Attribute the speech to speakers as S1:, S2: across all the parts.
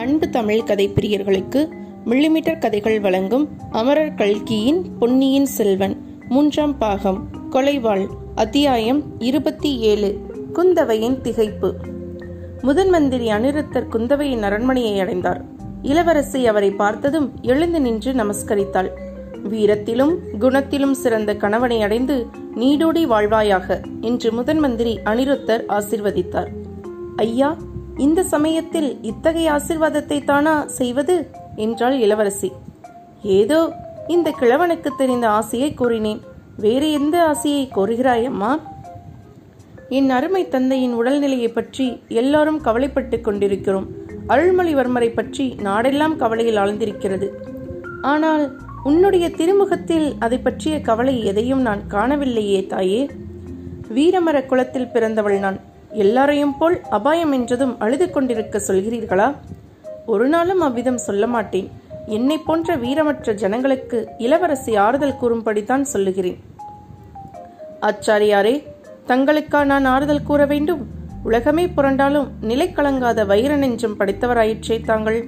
S1: அன்பு தமிழ் கதை பிரியர்களுக்கு மில்லிமீட்டர் கதைகள் வழங்கும் அமரர் கல்கியின் பொன்னியின் செல்வன் மூன்றாம் பாகம் கொலைவாள் அத்தியாயம் இருபத்தி ஏழு குந்தவையின் திகைப்பு. முதன் மந்திரி அனிருத்தர் குந்தவையின் அரண்மனையை அடைந்தார். இளவரசி அவரை பார்த்ததும் எழுந்து நின்று நமஸ்கரித்தாள். வீரத்திலும் குணத்திலும் சிறந்த கணவனை அடைந்து நீடோடி வாழ்வாயாக என்று முதன் மந்திரி அனிருத்தர் ஆசிர்வதித்தார். ஐயா இந்த சமயத்தில் இத்தகைய ஆசிர்வாதத்தை தானா செய்வது? என்றாள் இளவரசி. ஏதோ இந்த கிழவனுக்கு தெரிந்த ஆசையை கூறினேன். வேறு எந்த ஆசையை கோருகிறாயம்மா என் அருமை தந்தையின் உடல்நிலையை பற்றி எல்லாரும் கவலைப்பட்டுக் கொண்டிருக்கிறோம். அருள்மொழிவர்மரை பற்றி நாடெல்லாம் கவலையில் ஆழ்ந்திருக்கிறது. ஆனால் உன்னுடைய திருமுகத்தில் அதை பற்றிய கவலை எதையும் நான் காணவில்லையே தாயே. வீரமர குலத்தில் பிறந்தவள் நான். எல்லாரையும் போல் அபாயம் என்றதும் அழுது கொண்டிருக்க சொல்கிறீர்களா? ஒரு நாளும் அவ்விதம் சொல்ல மாட்டேன். என்னை போன்ற வீரமற்ற ஜனங்களுக்கு இளவரசி ஆறுதல் கூறும்படிதான் சொல்லுகிறேன். ஆச்சாரியாரே தங்களுக்கா நான் ஆறுதல் கூற வேண்டும்? உலகமே புரண்டாலும் நிலை கலங்காத வைர நெஞ்சம் படைத்தவராயிற்றே தாங்கள்.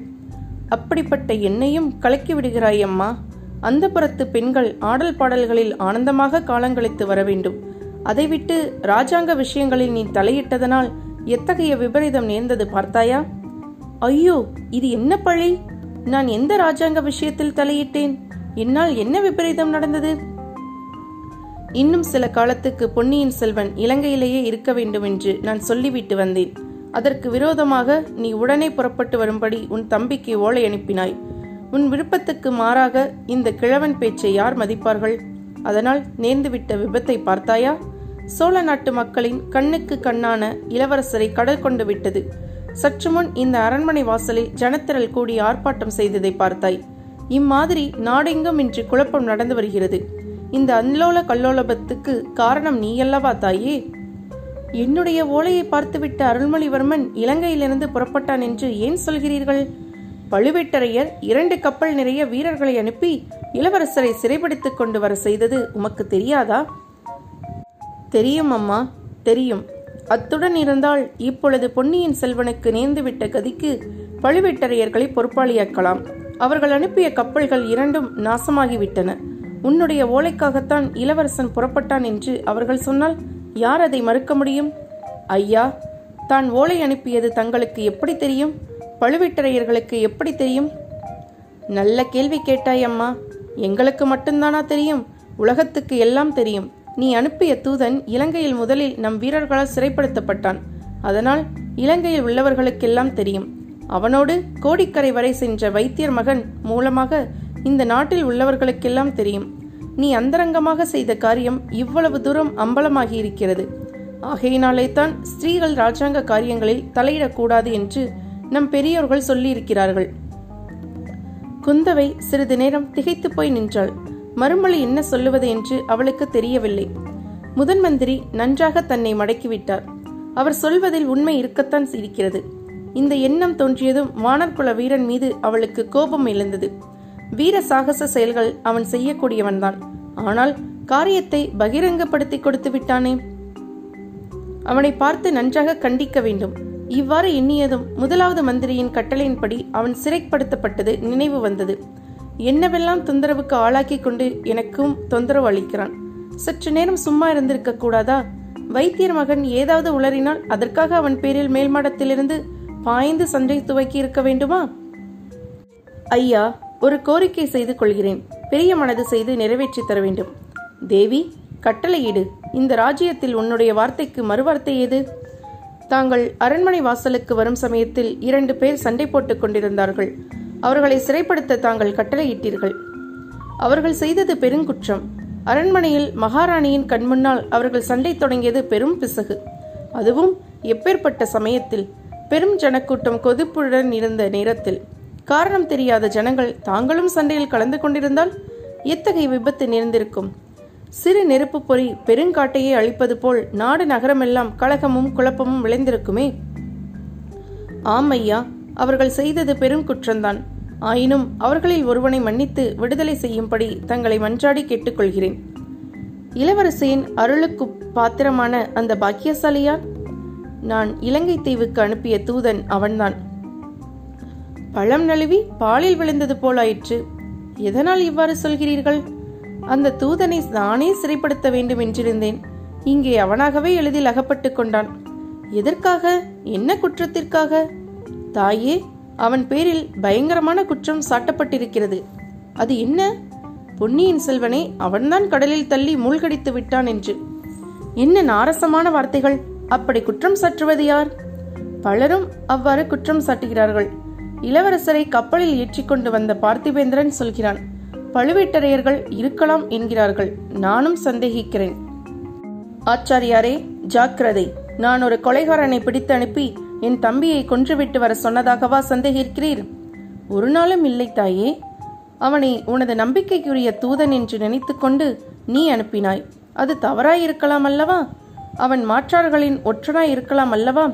S1: அப்படிப்பட்ட என்னையும் கலக்கி விடுகிறாய் அம்மா. அந்த புறத்து பெண்கள் ஆடல் பாடல்களில் ஆனந்தமாக காலங்கழித்து வர வேண்டும். அதை விட்டு ராஜாங்க விஷயங்களில் நீ தலையிட்டதனால் எத்தகைய விபரீதம் நேர்ந்தது பார்த்தாயா? ஐயோ இது என்ன பழி? நான் எந்த ராஜாங்க விஷயத்தில் தலையிட்டேன்? என்னால் என்ன விபரீதம் நடந்தது? இன்னும் சில காலத்துக்கு பொன்னியின் செல்வன் இலங்கையிலேயே இருக்க வேண்டும் என்று நான் சொல்லிவிட்டு வந்தேன். அதற்கு விரோதமாக நீ உடனே புறப்பட்டு வரும்படி உன் தம்பிக்கு ஓலை அனுப்பினாய். உன் விருப்பத்துக்கு மாறாக இந்த கிழவன் பேச்சை யார் மதிப்பார்கள்? அதனால் நேர்ந்துவிட்ட விபத்தை பார்த்தாயா? சோழ நாட்டு மக்களின் கண்ணுக்கு கண்ணான இளவரசரை கடல் கொண்டு விட்டது. சற்று முன் இந்த அரண்மனை வாசலில் ஜனத்திரள் கூடி ஆர்ப்பாட்டம் செய்ததை பார்த்தாய். இம்மாதிரி நாடெங்கும் இன்று குழப்பம் நடந்து வருகிறது. இந்த அன்லோல கல்லோலபத்துக்கு காரணம் நீயல்லவா தாயே? என்னுடைய ஓலையை பார்த்துவிட்ட அருள்மொழிவர்மன் இலங்கையிலிருந்து புறப்பட்டான் என்று ஏன் சொல்கிறீர்கள்? பழுவேட்டரையர் இரண்டு கப்பல் நிறைய வீரர்களை அனுப்பி இளவரசரை சிறைப்படுத்திக் கொண்டு வர செய்தது உமக்கு தெரியாதா? தெரியும் அம்மா. தெரியும். அத்துடன் இருந்தால் இப்பொழுது பொன்னியின் செல்வனுக்கு நேர்ந்துவிட்ட கதிக்கு பழுவேட்டரையர்களை பொறுப்பாளியாக்கலாம். அவர்கள் அனுப்பிய கப்பல்கள் இரண்டும் நாசமாகிவிட்டன. உன்னுடைய ஓலைக்காகத்தான் இளவரசன் புறப்பட்டான் என்று அவர்கள் சொன்னால் யார் அதை மறுக்க முடியும்? ஐயா தான் ஓலை அனுப்பியது தங்களுக்கு எப்படி தெரியும்? பழுவேட்டரையர்களுக்கு எப்படி தெரியும்? நல்ல கேள்வி கேட்டாய் அம்மா. எங்களுக்கு மட்டும்தானா தெரியும்? உலகத்துக்கு எல்லாம் தெரியும். நீ அனுப்பிய தூதன் இலங்கையில் முதலில் நம் வீரர்களால் சிறைப்படுத்தப்பட்டான். அதனால் இலங்கையில் உள்ளவர்களுக்கெல்லாம் தெரியும். அவனோடு கோடிக்கரை வரை சென்ற வைத்தியர் மகன் மூலமாக இந்த நாட்டில் உள்ளவர்களுக்கெல்லாம் தெரியும். நீ அந்தரங்கமாக செய்த காரியம் இவ்வளவு தூரம் அம்பலமாகி இருக்கிறது. ஆகையினாலே தான் ஸ்திரீகள் ராஜாங்க காரியங்களில் தலையிடக்கூடாது என்று நம் பெரியோர்கள் சொல்லியிருக்கிறார்கள். குந்தவை சிறிது நேரம் திகைத்து போய் நின்றாள். மறுமொழி என்ன சொல்லுவது என்று அவளுக்கு தெரியவில்லை. முதன் மந்திரி நன்றாக தன்னை மடக்கிவிட்டார். அவர் சொல்வதில் உண்மை இருக்கத்தான் இருக்கிறது இந்த எண்ணம் தோன்றியதும் வானர்குல வீரன் மீது அவளுக்கு கோபம் எழுந்தது. வீர சாகச செயல்கள் அவன் செய்யக்கூடியவன்தான். ஆனால் காரியத்தை பகிரங்கப்படுத்தி கொடுத்து விட்டானே? அவனை பார்த்து நன்றாக கண்டிக்க வேண்டும். இவ்வாறு எண்ணியதும் முதலாவது மந்திரியின் கட்டளையின்படி அவன் சிறைப்படுத்தப்பட்டது நினைவு வந்தது. என்னவெல்லாம் தொந்தரவுக்கு ஆளாக்கி கொண்டு எனக்கும் தொந்தரவு அளிக்கிறான்? சற்று நேரம் சும்மா இருந்திருக்க கூடாதா? வைத்தியர் மகன் ஏதாவது உளறினால் அதற்காக அவன் பேரில் மேல்மாடத்திலிருந்து பாய்ந்து சண்டை துவக்கி இருக்க வேண்டுமா? ஐயா ஒரு கோரிக்கை செய்து கொள்கிறேன். பெரிய மனது செய்து நிறைவேற்றி தர வேண்டும். தேவி கட்டளையிடு இந்த ராஜ்யத்தில் உன்னுடைய வார்த்தைக்கு மறுவார்த்தை ஏது? தாங்கள் அரண்மனை வாசலுக்கு வரும் சமயத்தில் இரண்டு பேர் சண்டை போட்டுக் கொண்டிருந்தார்கள். அவர்களை சிறைப்படுத்த தாங்கள் கட்டளையிட்டீர்கள். அவர்கள் செய்தது பெருங்குற்றம். அரண்மனையில் மகாராணியின் கண்முன்னால் அவர்கள் சண்டை தொடங்கியது பெரும் பிசகு. அதுவும் எப்பேற்பட்ட சமயத்தில் பெரும் ஜனக்கூட்டம் கொதிப்புடன் இருந்த நேரத்தில். காரணம் தெரியாத ஜனங்கள் தாங்களும் சண்டையில் கலந்து கொண்டிருந்தால் எத்தகைய விபத்து நேர்ந்திருக்கும்? சிறு நெருப்பு பொறி பெருங்காட்டையே அழிப்பது போல் நாடு நகரமெல்லாம் கலகமும் குழப்பமும் விளைந்திருக்குமே? ஆம் ஐயா அவர்கள் செய்தது பெரும் குற்றம்தான். ஆயினும் அவர்களில் ஒருவனை மன்னித்து விடுதலை செய்யும்படி தங்களை மன்றாடி கேட்டுக்கொள்கிறேன். இளவரசியின் அருளுக்கு பாத்திரமான அந்த பாக்கியசாலியார் நான் இலங்கை தீவுக்கு அனுப்பிய தூதன் அவன்தான். பழம் நழுவி பாலில் விழுந்தது போலாயிற்று. எதனால் இவ்வாறு சொல்கிறீர்கள்? அந்த தூதனை நானே சிறைப்படுத்த வேண்டும் என்றிருந்தேன். இங்கே அவனாகவே எளிதில் அகப்பட்டுக் கொண்டான். எதற்காக? என்ன குற்றத்திற்காக? தாயே அவன் பேரில் பயங்கரமான குற்றம் சாட்டப்பட்டிருக்கிறது. அது என்ன? பொன்னியின் செல்வனை அவன்தான் கடலில் தள்ளி மூழ்கடித்து விட்டான் என்று. என்ன நாரசமான வார்த்தைகள்? அப்படி குற்றம் சாற்றுவது யார்? பலரும் அவ்வாறு குற்றம் சாட்டுகிறார்கள். இளவரசரை கப்பலில் ஏற்றிக்கொண்டு வந்த பார்த்திபேந்திரன் சொல்கிறான் பழுவேட்டரையர்கள் இருக்கலாம் என்கிறார்கள். நானும் சந்தேகிக்கிறேன். ஆச்சாரியாரே ஜாக்கிரதை. நான் ஒரு கொலைகாரனை பிடித்து அனுப்பி என் தம்பியை கொன்றுவிட்டு வர சொன்னதாகவா சந்தேகிக்கிறீர்? ஒரு நாளும் இல்லை தாயே. அவனை உனது நம்பிக்கைக்குரிய தூதன் என்று நினைத்துக்கொண்டு நீ அனுப்பினாய். அது தவறாயிருக்கலாம் அல்லவா? அவன் மாற்றார்களின் ஒற்றனாய் இருக்கலாம் அல்லவா?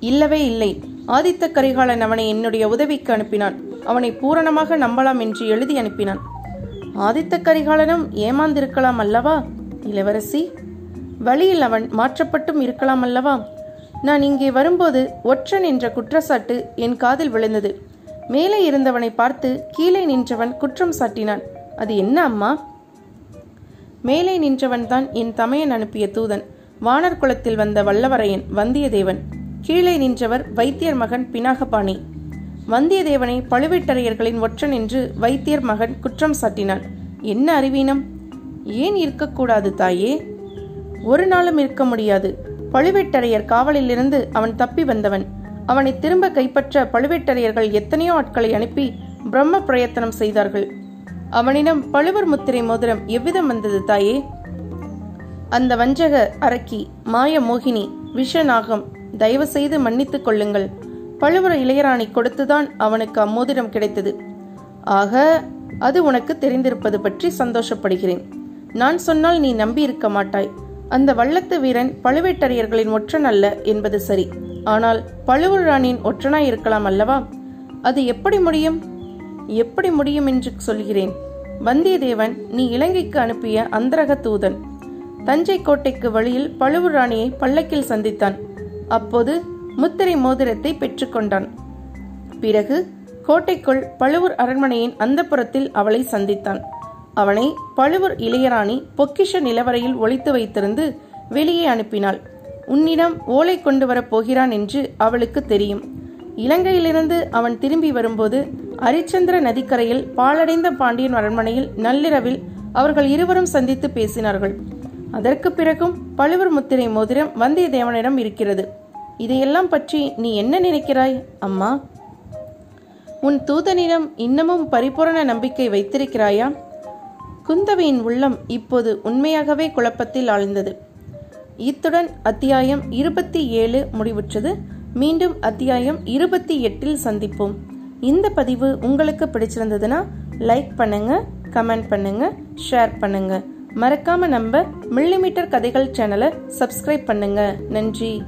S1: இல்லவே இல்லை. ஆதித்த கரிகாலன் அவனை என்னுடைய உதவிக்கு அனுப்பினான். அவனை பூரணமாக நம்பலாம் என்று எழுதி அனுப்பினான். ஆதித்த கரிகாலனும் ஏமாந்திருக்கலாம் அல்லவா இளவரசி? வழியில் அவன் மாற்றப்பட்டும் இருக்கலாம் அல்லவா? நான் இங்கே வரும்போது ஒற்றன் என்ற குற்றச்சாட்டு என் காதில் விழுந்தது. மேலே இருந்தவனை பார்த்து கீழே நின்றவன் குற்றம் சாட்டினான். அது என்ன அம்மா? மேலே நின்றவன்தான் என் தமையன் அனுப்பிய தூதன். வானர் குளத்தில் வந்த வல்லவரையன் வந்தியத்தேவன். கீழே நின்றவர் வைத்தியர் மகன் பினாகபாணி. வந்தியத்தேவனை பழுவேட்டரையர்களின் ஒற்றன் என்று வைத்தியர் மகன் குற்றம் சாட்டினான். என்ன அறிவீனம்? ஏன் இருக்கக்கூடாது தாயே? ஒரு நாளும் இருக்க முடியாது. பழுவேட்டரையர் காவலிலிருந்து அவன் தப்பி வந்தவன். அவனை திரும்ப கைப்பற்ற பழுவேட்டரையர்கள் எத்தனையோ ஆட்களை அனுப்பி பிரம்ம பிரயத்தனம் செய்தார்கள். அவனிடம் பழுவர் முத்திரை மோதிரம் எவ்விதம் வந்தது தாயே? அந்த வஞ்சக அரக்கி மாய மோகினி விஷநாகம் தயவு செய்து மன்னித்துக் கொள்ளுங்கள். பழுவர இளையராணி கொடுத்துதான் அவனுக்கு அம்மோதிரம் கிடைத்தது. ஆக அது உனக்கு தெரிந்திருப்பது பற்றி சந்தோஷப்படுகிறேன். நான் சொன்னால் நீ நம்பி இருக்க மாட்டாய். அந்த வள்ளத்து வீரன் பழுவேட்டரையர்களின் ஒற்றன் அல்ல என்பது சரி. ஆனால் பழுவூர் ராணியின் ஒற்றனாய் இருக்கலாம் அல்லவா? அது எப்படி முடியும்? எப்படி முடியும் என்று சொல்கிறேன். வந்தியத்தேவன் நீ இலங்கைக்கு அனுப்பிய அந்தரக தூதன். தஞ்சை கோட்டைக்கு வழியில் பழுவூர் ராணியை பல்லக்கில் சந்தித்தான். அப்போது முத்திரை மோதிரத்தை பெற்றுக்கொண்டான் பிறகு கோட்டைக்குள் பழுவூர் அரண்மனையின் அந்தப்புறத்தில் அவளை சந்தித்தான். அவனை பழுவூர் இளையராணி பொக்கிஷ நிலவரையில் ஒளித்து வைத்திருந்து வெளியே அனுப்பினாள். உன்னிடம் ஓலை கொண்டு வரப் போகிறான் என்று அவளுக்கு தெரியும். இலங்கையிலிருந்து அவன் திரும்பி வரும்போது அரிச்சந்திர நதிக்கரையில் பாழடைந்த பாண்டியன் அரண்மனையில் நள்ளிரவில் அவர்கள் இருவரும் சந்தித்து பேசினார்கள். அதற்கு பிறகும் பழுவூர் முத்திரை மோதிரம் வந்தியத்தேவனிடம் இருக்கிறது. இதையெல்லாம் பற்றி நீ என்ன நினைக்கிறாய் அம்மா? உன் தூதனிடம் இன்னமும் பரிபூரண நம்பிக்கை வைத்திருக்கிறாயா? குந்தவையின் உள்ளம் இப்போது உண்மையாகவே குழப்பத்தில் ஆழ்ந்தது. இத்துடன் அத்தியாயம் இருபத்தி ஏழு முடிவுற்றது. மீண்டும் அத்தியாயம் இருபத்தி எட்டில் சந்திப்போம். இந்த பதிவு உங்களுக்கு பிடிச்சிருந்ததுன்னா லைக் பண்ணுங்க கமெண்ட் பண்ணுங்க ஷேர் பண்ணுங்க. மறக்காம நம்ம மில்லிமீட்டர் கதைகள் சேனலை சப்ஸ்கிரைப் பண்ணுங்க. நன்றி.